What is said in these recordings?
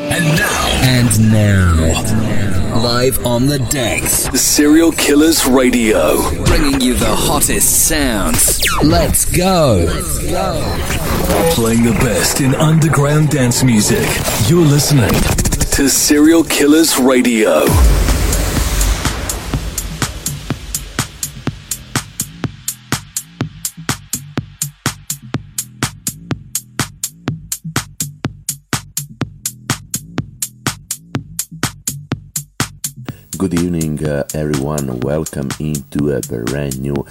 And now. And now. Live on the decks. Serial Killers Radio. Bringing you the hottest sounds. Let's go. Let's go. Playing the best in underground dance music. You're listening to Serial Killers Radio. Good evening, uh, everyone. Welcome into a brand new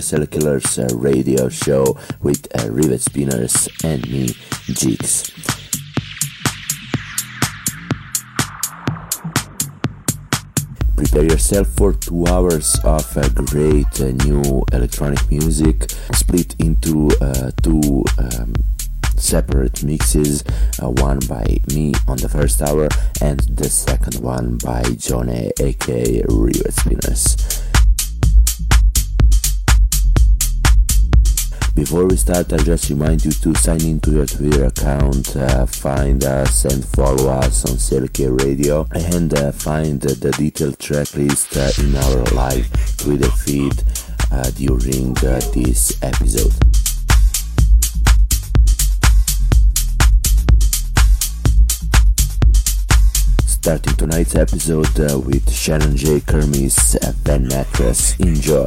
Serial Killers uh, radio show with uh, Rivet Spinners and me, Jigs. Prepare yourself for two hours of uh, great new electronic music split into uh, two um, separate mixes, uh, one by me on the first hour and the second one by Johnny aka Rivet Spinners. Before we start, I'll just remind you to sign into your Twitter account, uh, find us and follow us on Serial Radio, and uh, find the detailed track list uh, in our live Twitter feed uh, during uh, this episode. Starting tonight's episode uh, with Shannon J. Kermis, uh, Ben Mattress. Enjoy.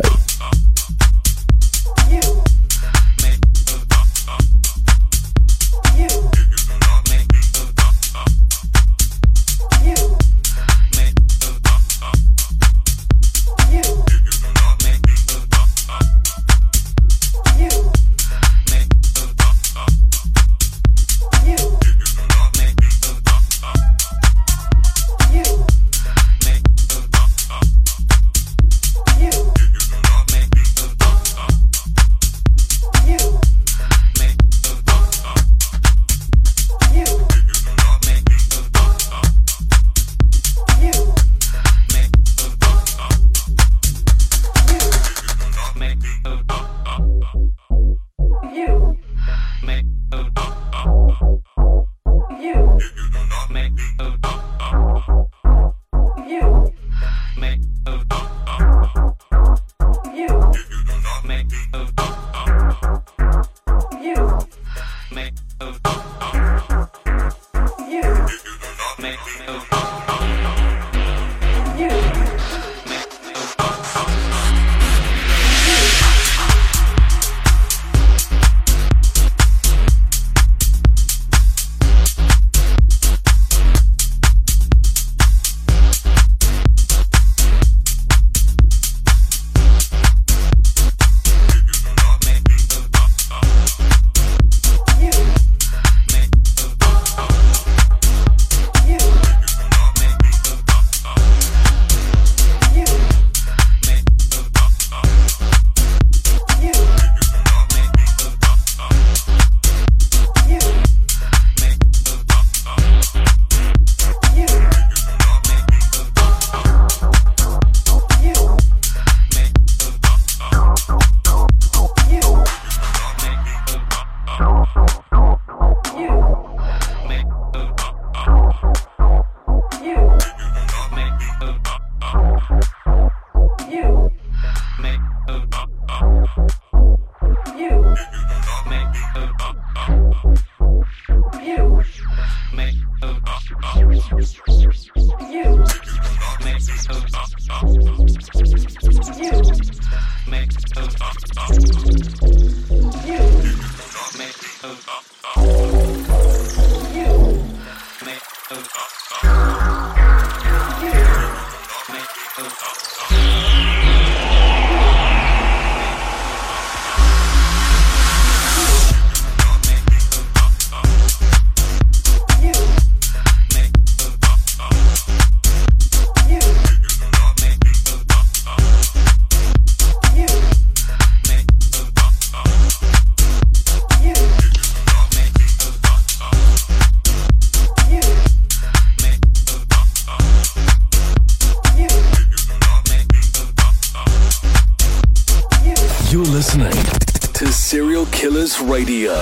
Radio.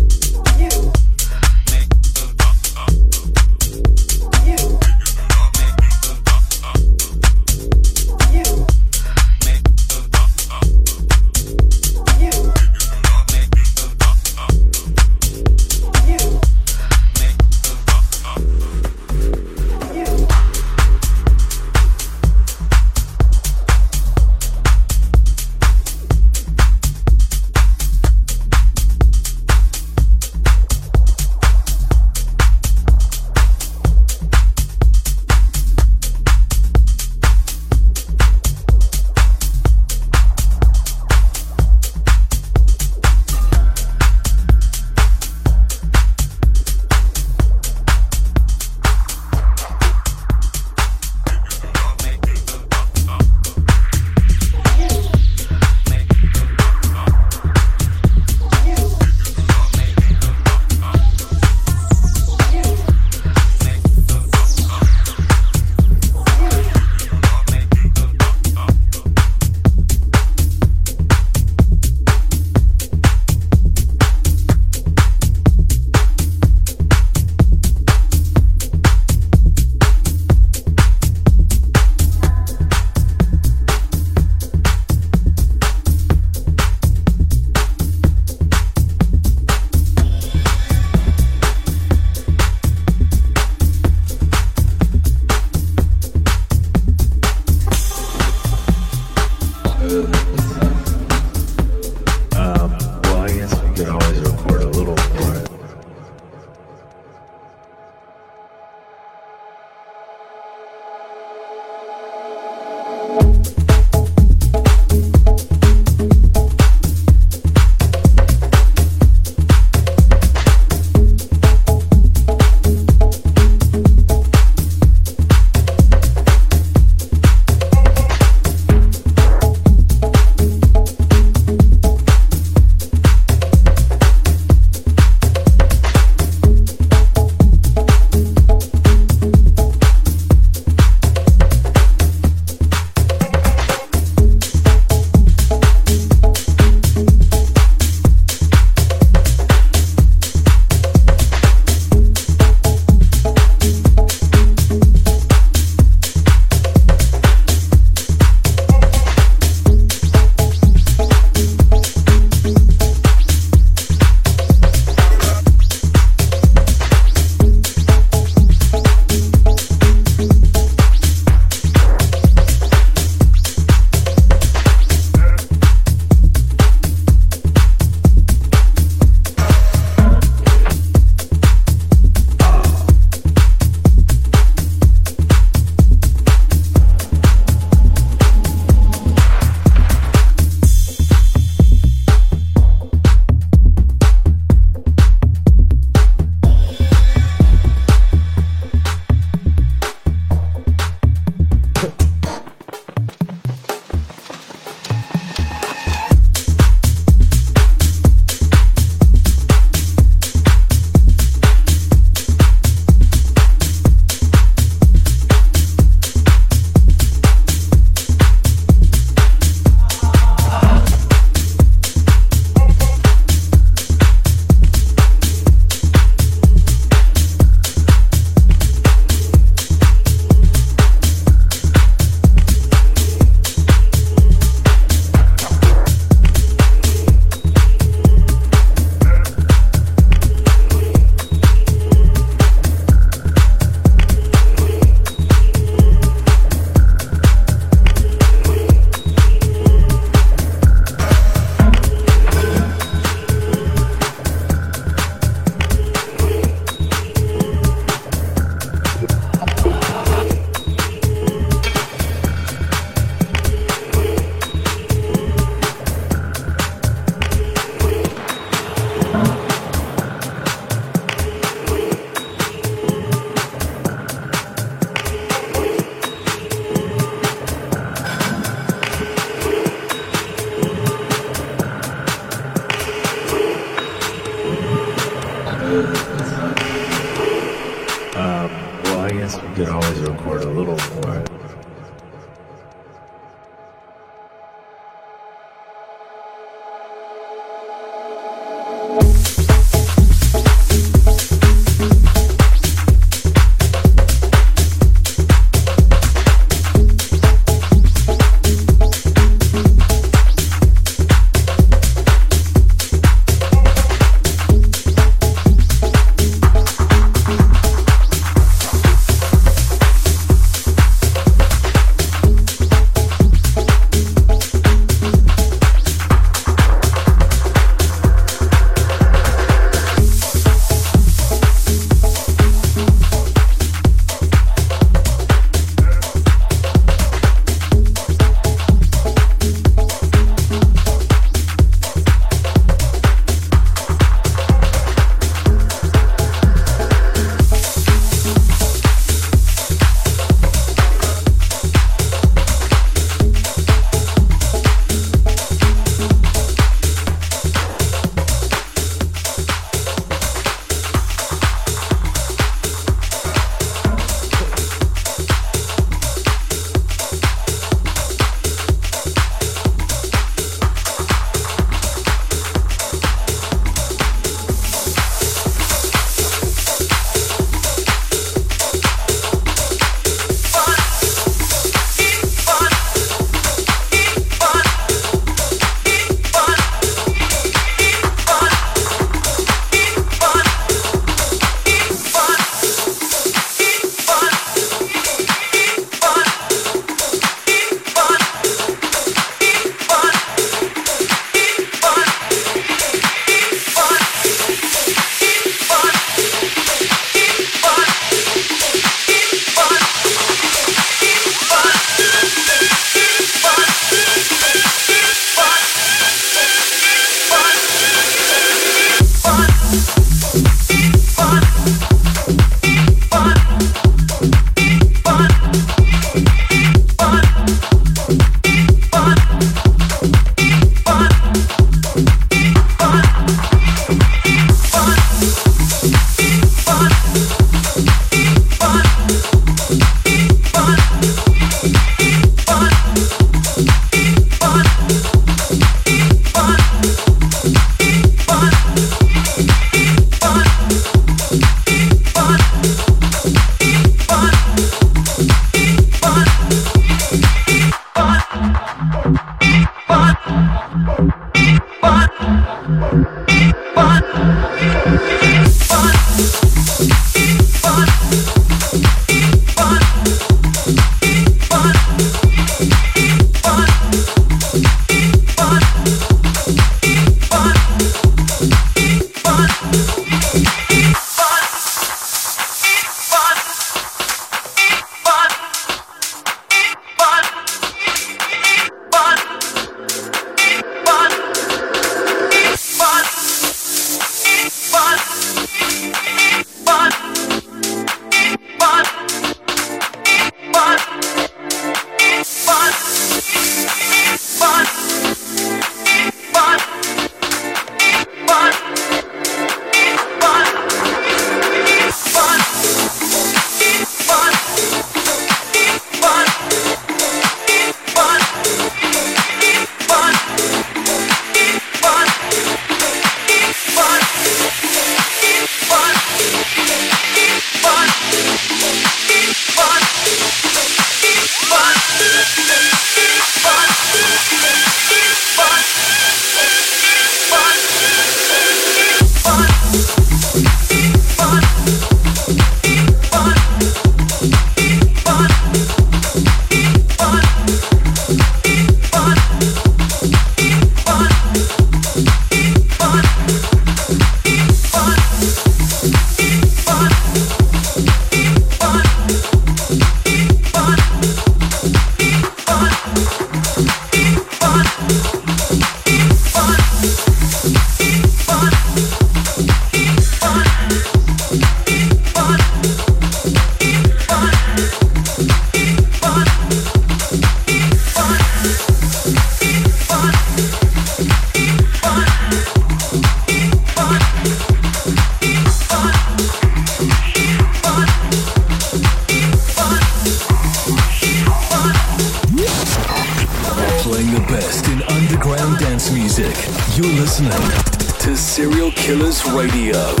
Radio.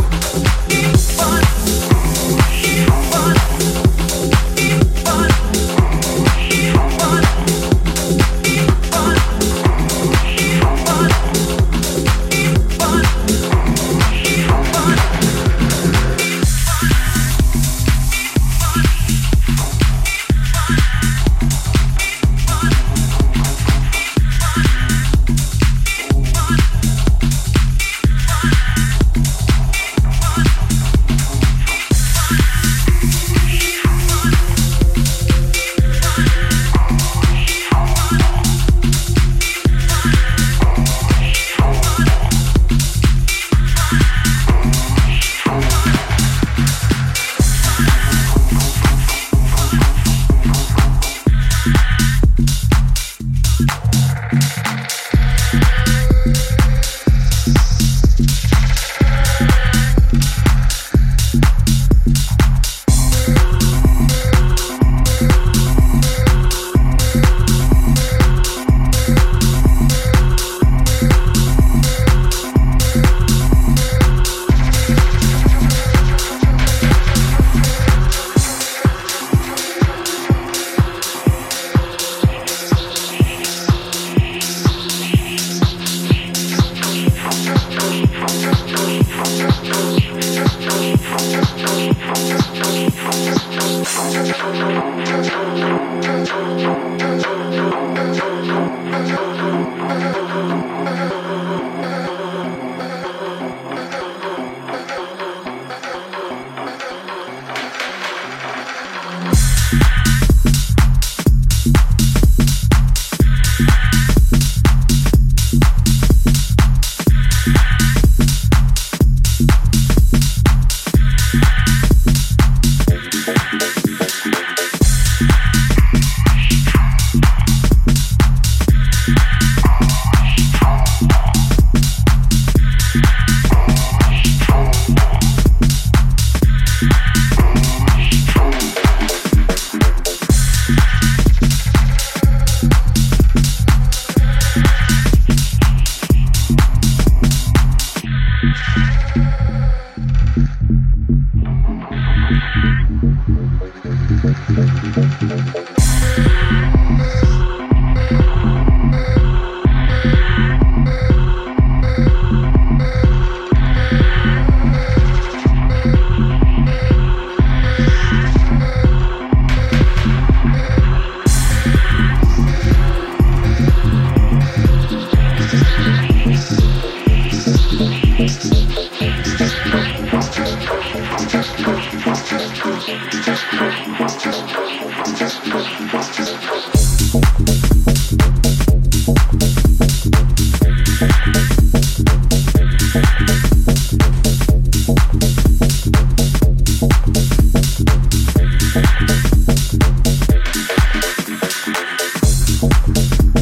Música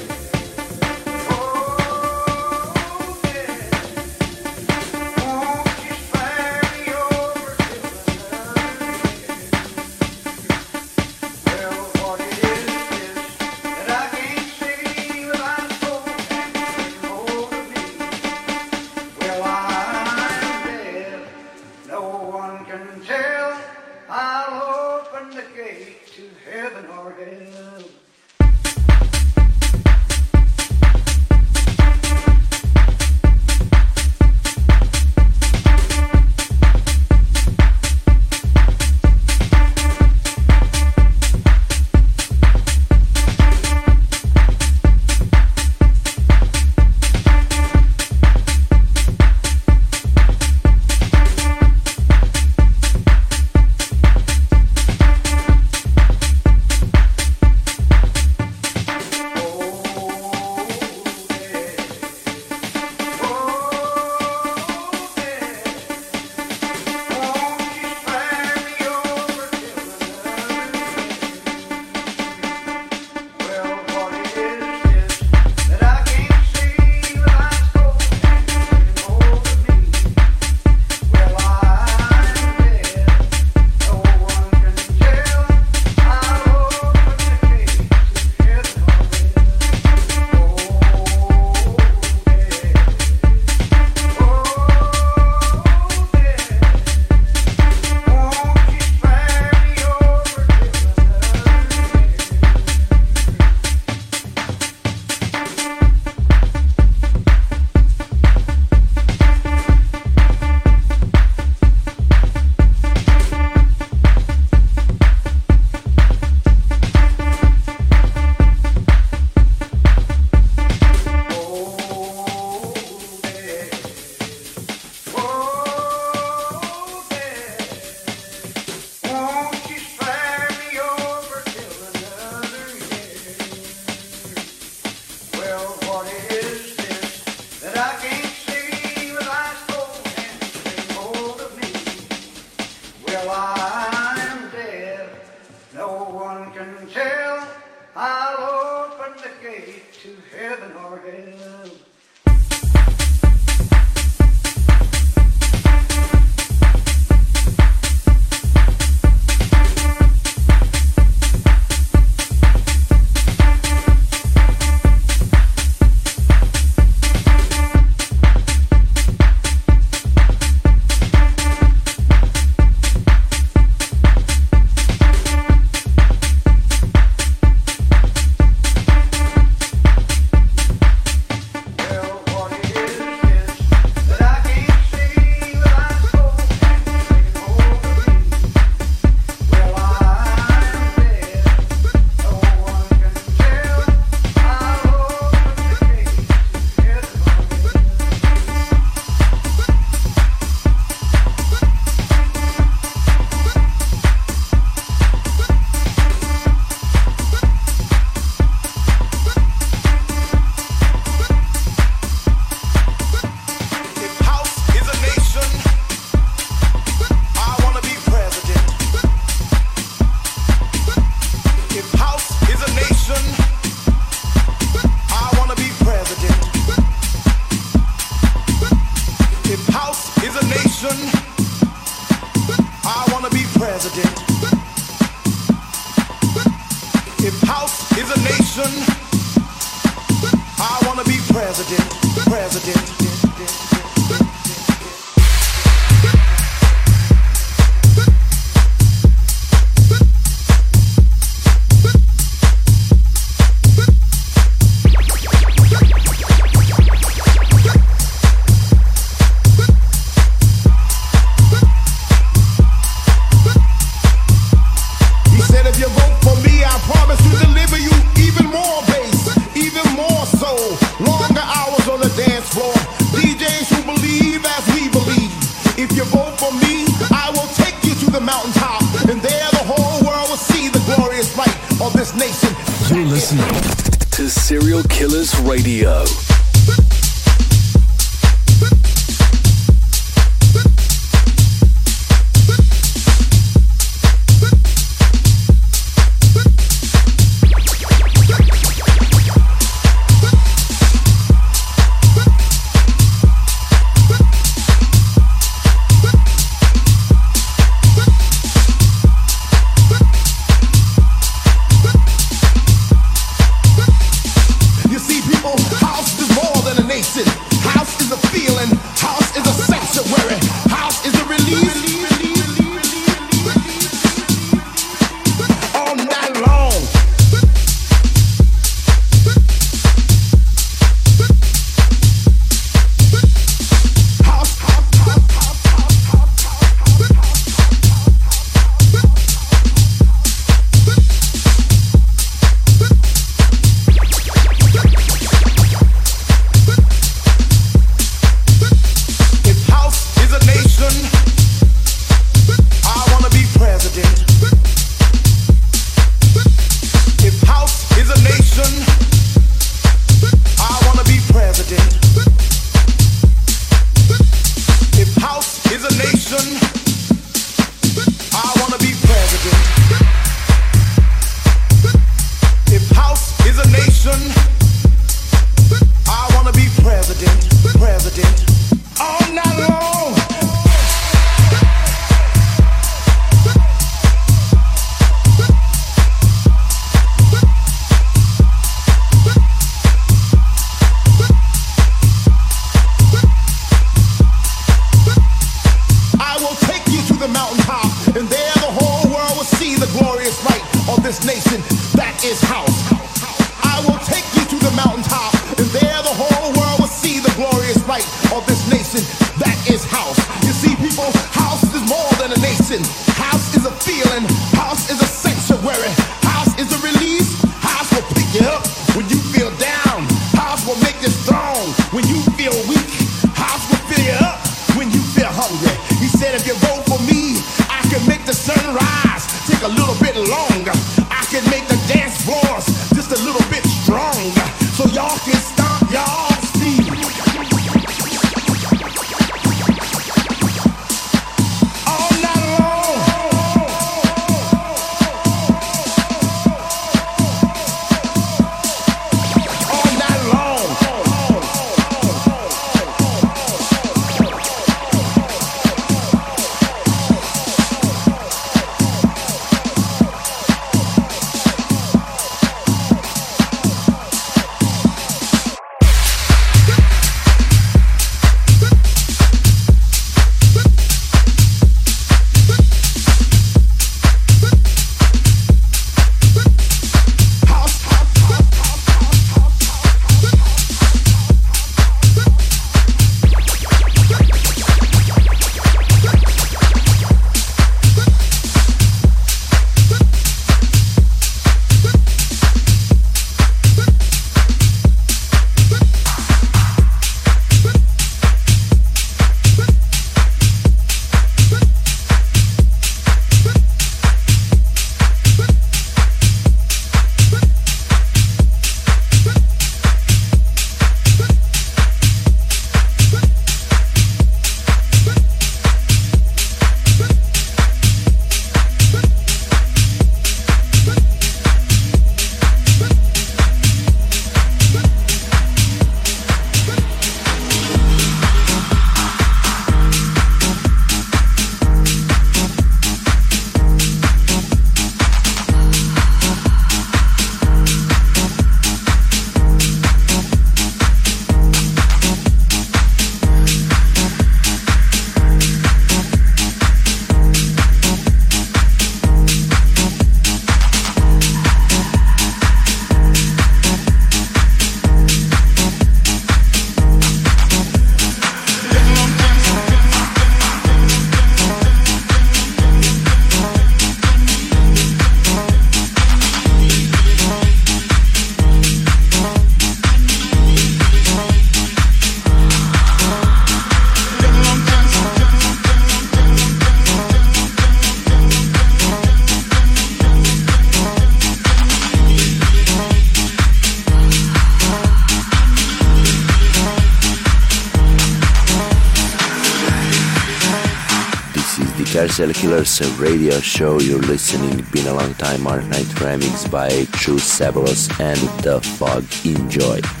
Serial Killers radio show. You're listening. Been a long time. Art Night remix by True Severus and The Fog. Enjoy.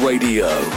Radio.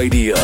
Radio.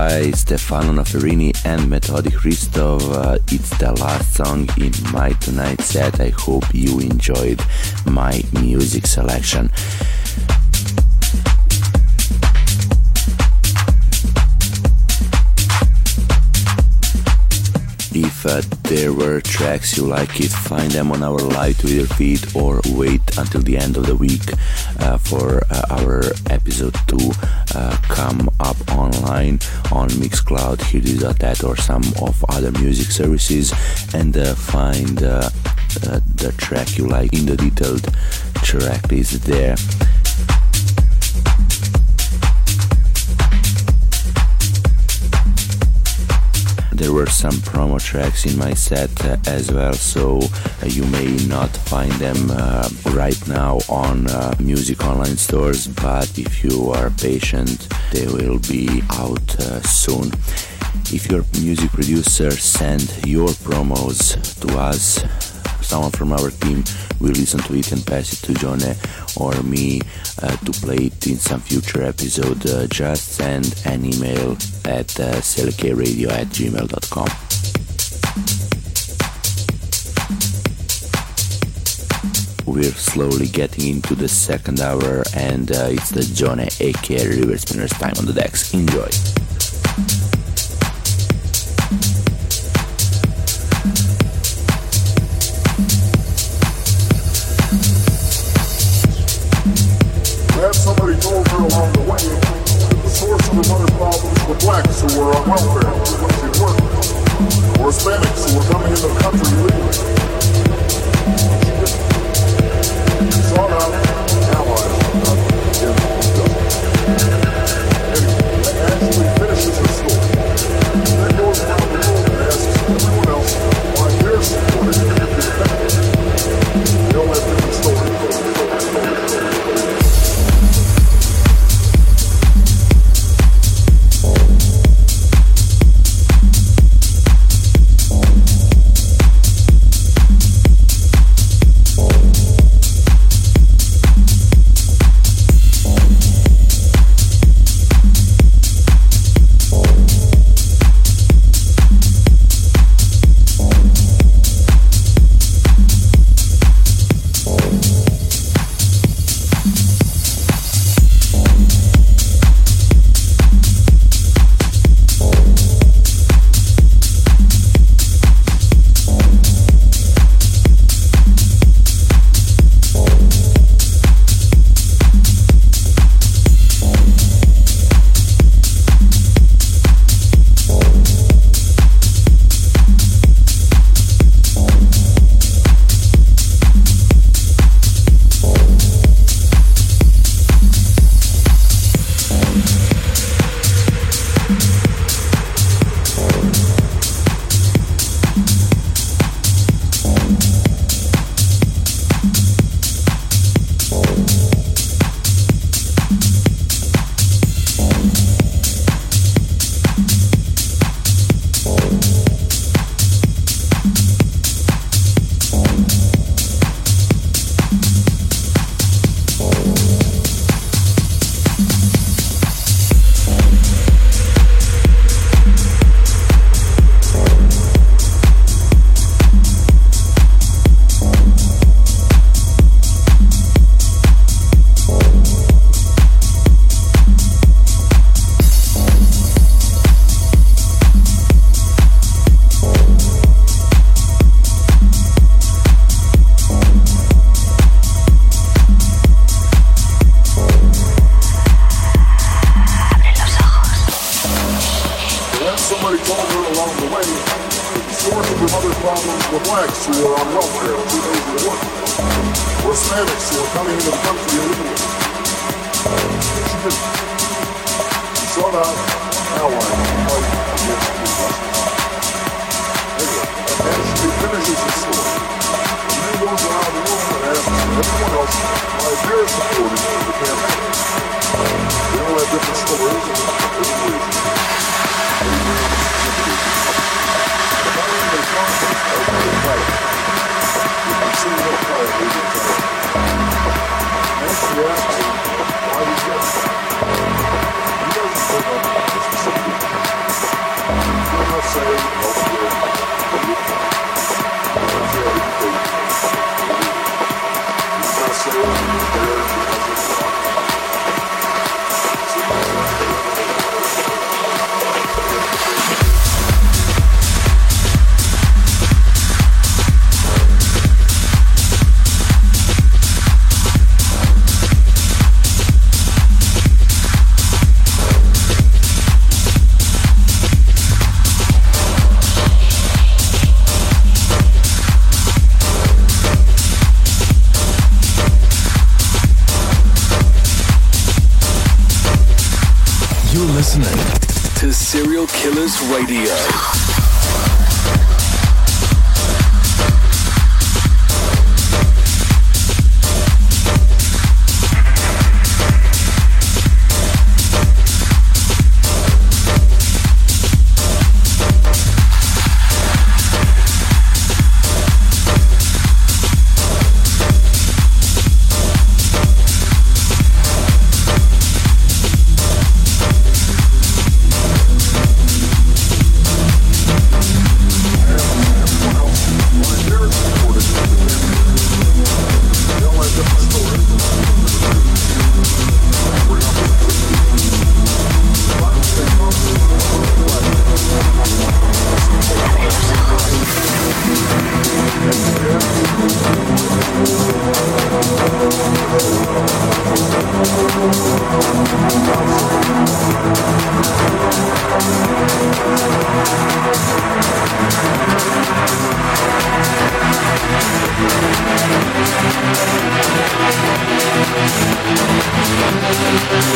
By Stefano Noferini and Metodi Hristov. Uh, it's the last song in my tonight set. I hope you enjoyed my music selection. If uh, there were tracks you like it, find them on our live Twitter feed or wait until the end of the week uh, for uh, our episode to uh, come up online on Mixcloud, Hiddy.net or some of other music services and uh, find uh, uh, the track you like in the detailed track list there. There were some promo tracks in my set uh, as well, so uh, you may not find them uh, right now on uh, music online stores, but if you are patient, they will be out uh, soon. If you're a music producer, send your promos to us. Someone from our team will listen to it and pass it to Jone or me uh, to play it in some future episode. Uh, just send an email at uh, at gmail.com. We're slowly getting into the second hour, and uh, it's the Jone aka River Spinners time on the decks. Enjoy.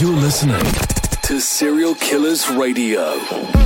You're listening to Serial Killers Radio.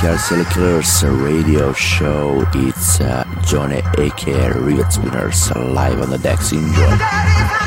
To Selectors radio show. It's uh, Johnny aka Rivet Spinners live on the decks. Enjoy.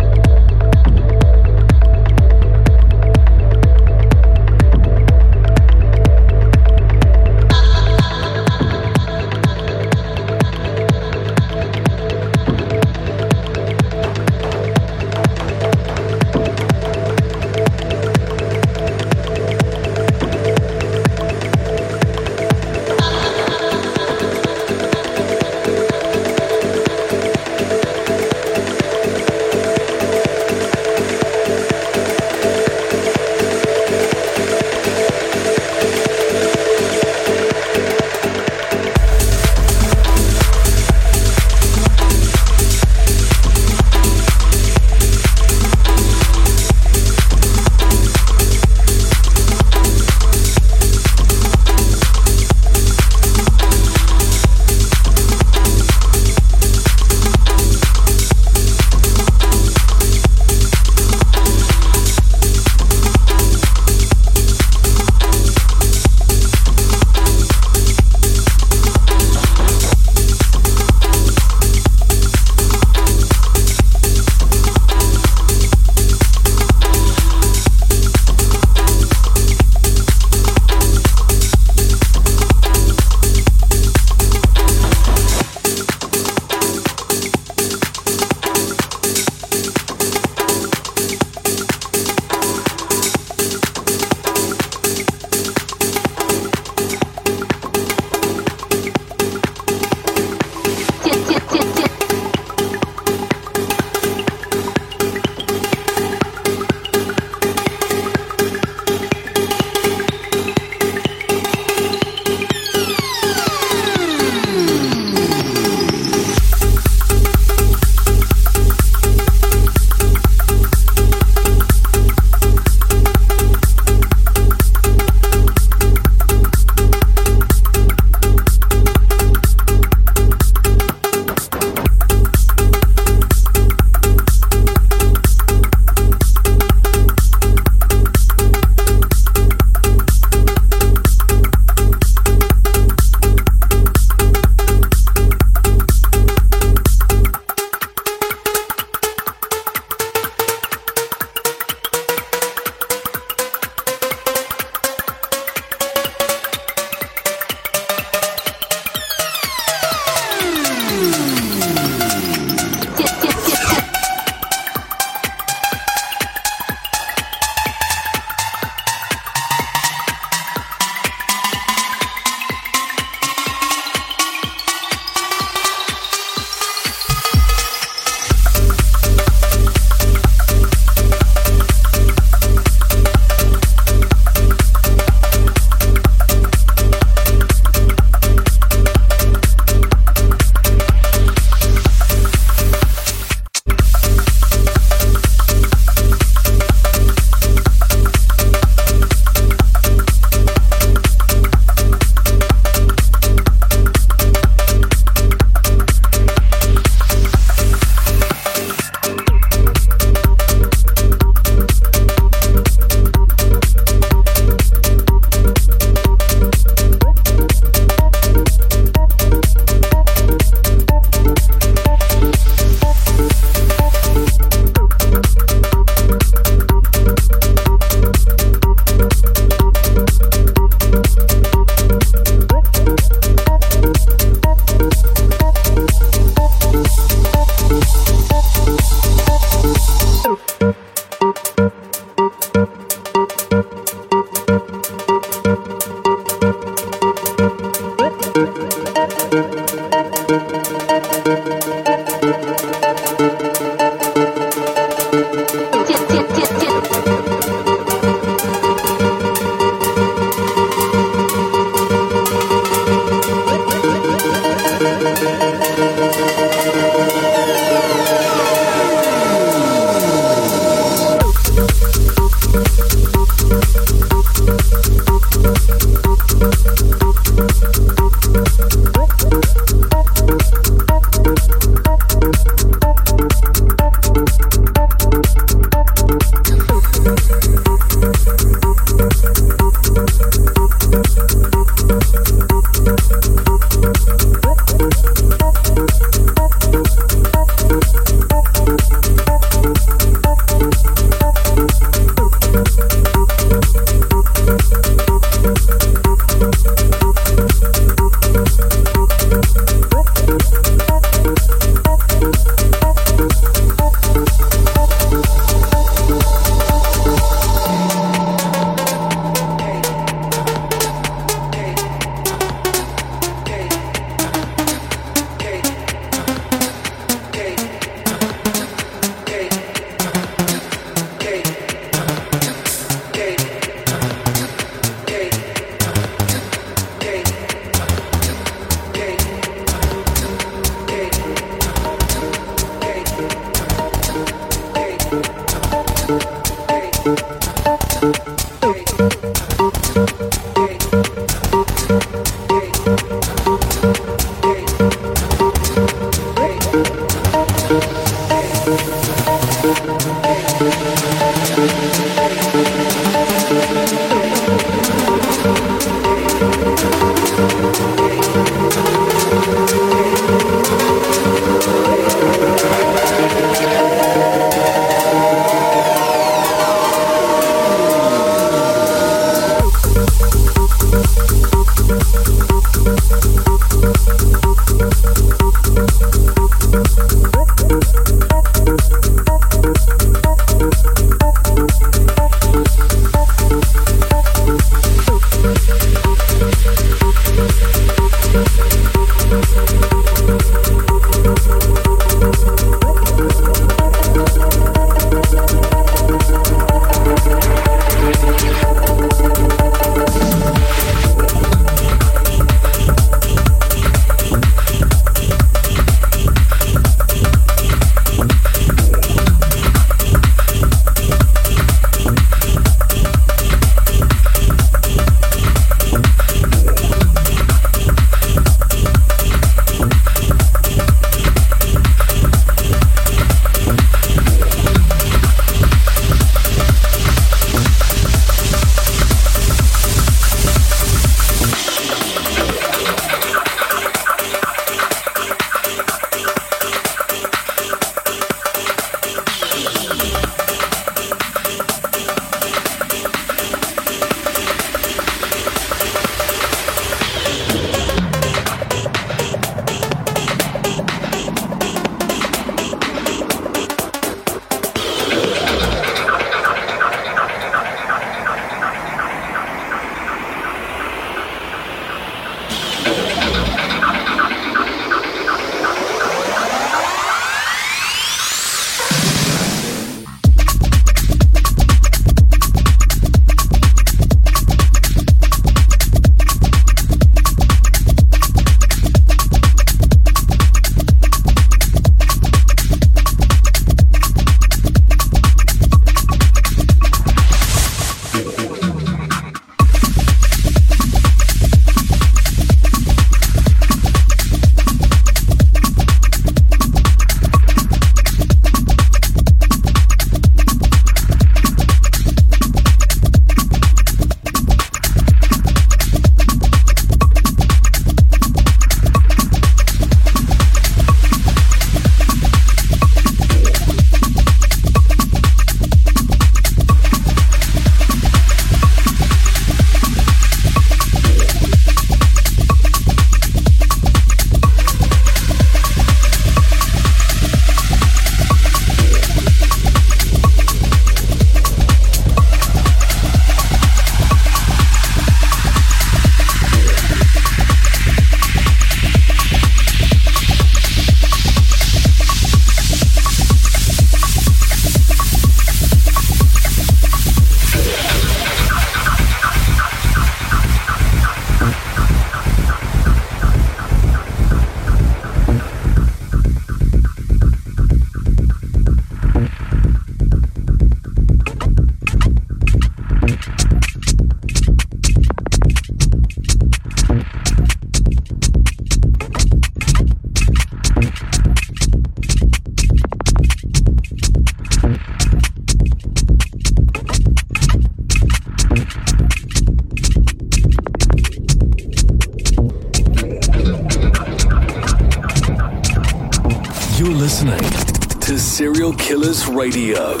Radio.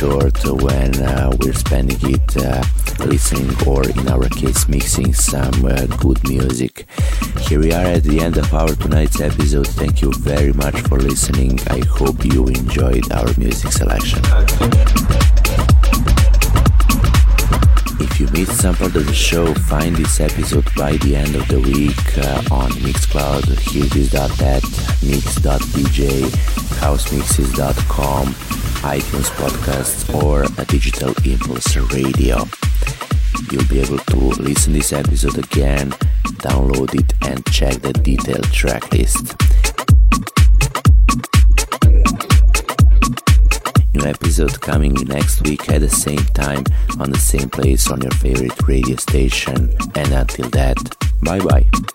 Short when uh, we're spending it uh, listening or in our case mixing some uh, good music. Here we are at the end of our tonight's episode. Thank you very much for listening. I hope you enjoyed our music selection. If you missed some part of the show, find this episode by the end of the week uh, on Mixcloud, hearthis.net, mix.dj, housemixes.com, iTunes podcasts, or a digital impulse radio. You'll be able to listen this episode again, download it, and check the detailed track list. New episode coming next week at the same time on the same place on your favorite radio station. And until that, bye bye.